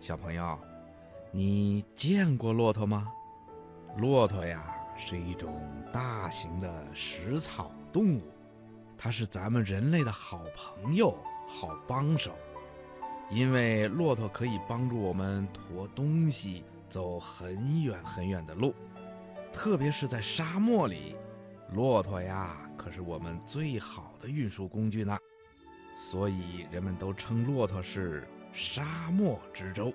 小朋友，你见过骆驼吗？骆驼呀，是一种大型的食草动物，它是咱们人类的好朋友、好帮手。因为骆驼可以帮助我们驮东西走很远很远的路，特别是在沙漠里，骆驼呀可是我们最好的运输工具呢。所以人们都称骆驼是沙漠之舟。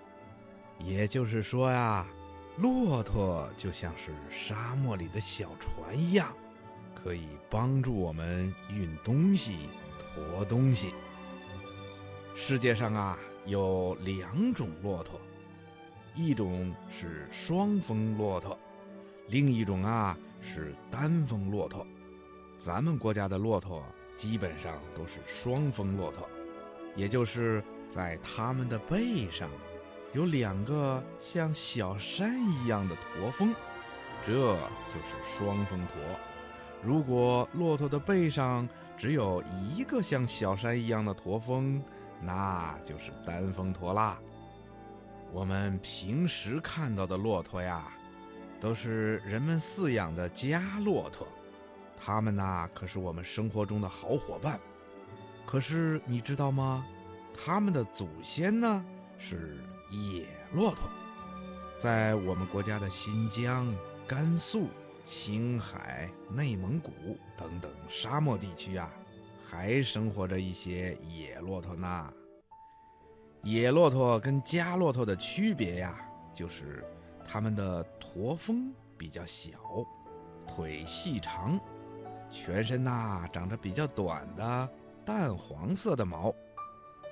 也就是说呀，骆驼就像是沙漠里的小船一样，可以帮助我们运东西、驮东西。世界上啊有两种骆驼，一种是双峰骆驼，另一种啊是单峰骆驼。咱们国家的骆驼基本上都是双峰骆驼，也就是在它们的背上。有两个像小山一样的驼峰，这就是双峰驼。如果骆驼的背上只有一个像小山一样的驼峰，那就是单峰驼啦。我们平时看到的骆驼呀，都是人们饲养的家骆驼，它们呐可是我们生活中的好伙伴。可是你知道吗？他们的祖先呢是。野骆驼，在我们国家的新疆、甘肃、青海、内蒙古等等沙漠地区啊，还生活着一些野骆驼呢。野骆驼跟家骆驼的区别呀，就是它们的驼峰比较小，腿细长，全身呐长着比较短的淡黄色的毛。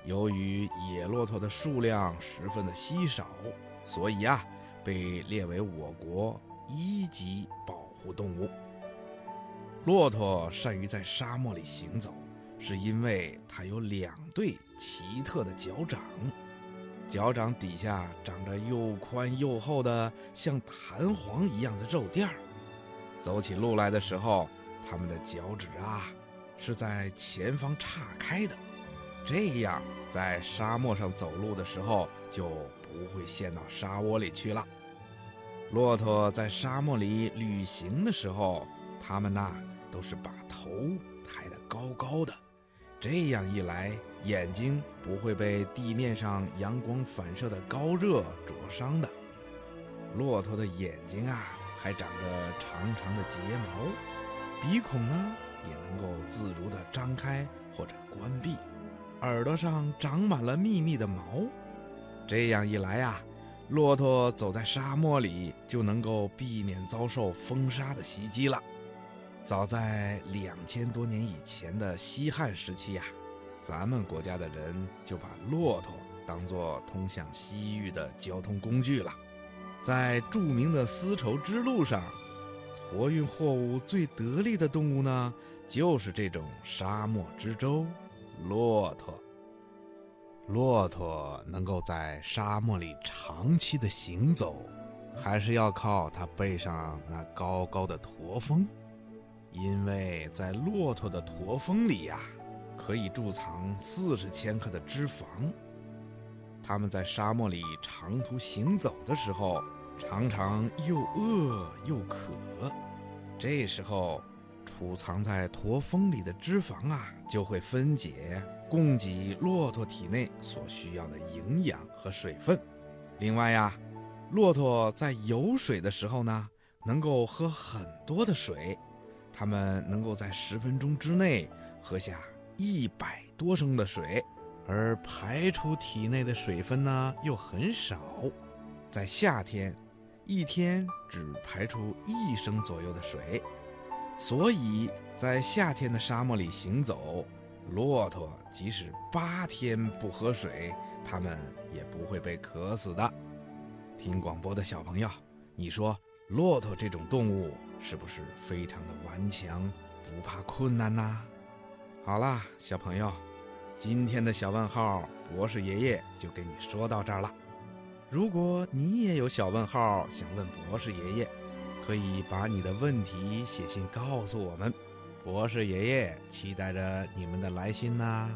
由于野骆驼的数量十分的稀少，所以啊，被列为我国一级保护动物。骆驼善于在沙漠里行走，是因为它有两对奇特的脚掌，脚掌底下长着又宽又厚的像弹簧一样的肉垫儿，走起路来的时候，它们的脚趾啊是在前方岔开的。这样，在沙漠上走路的时候就不会陷到沙窝里去了。骆驼在沙漠里旅行的时候，它们呐都是把头抬得高高的，这样一来，眼睛不会被地面上阳光反射的高热灼伤的。骆驼的眼睛啊，还长着长长的睫毛，鼻孔呢也能够自如地张开或者关闭。耳朵上长满了密密的毛，这样一来呀，骆驼走在沙漠里就能够避免遭受风沙的袭击了。早在两千多年以前的西汉时期呀，咱们国家的人就把骆驼当作通向西域的交通工具了。在著名的丝绸之路上，驮运货物最得力的动物呢，就是这种沙漠之舟。骆驼，骆驼能够在沙漠里长期的行走，还是要靠它背上那高高的驼峰，因为在骆驼的驼峰里呀，可以贮藏四十千克的脂肪。它们在沙漠里长途行走的时候，常常又饿又渴，这时候。储藏在驼峰里的脂肪啊，就会分解，供给骆驼体内所需要的营养和水分。另外呀，骆驼在有水的时候呢，能够喝很多的水，它们能够在十分钟之内喝下一百多升的水，而排出体内的水分呢又很少，在夏天，一天只排出一升左右的水。所以在夏天的沙漠里行走，骆驼即使八天不喝水，它们也不会被渴死的。听广播的小朋友，你说骆驼这种动物是不是非常的顽强，不怕困难呢？好啦，小朋友，今天的小问号，博士爷爷就给你说到这儿了。如果你也有小问号想问博士爷爷，可以把你的问题写信告诉我们，博士爷爷期待着你们的来信呢。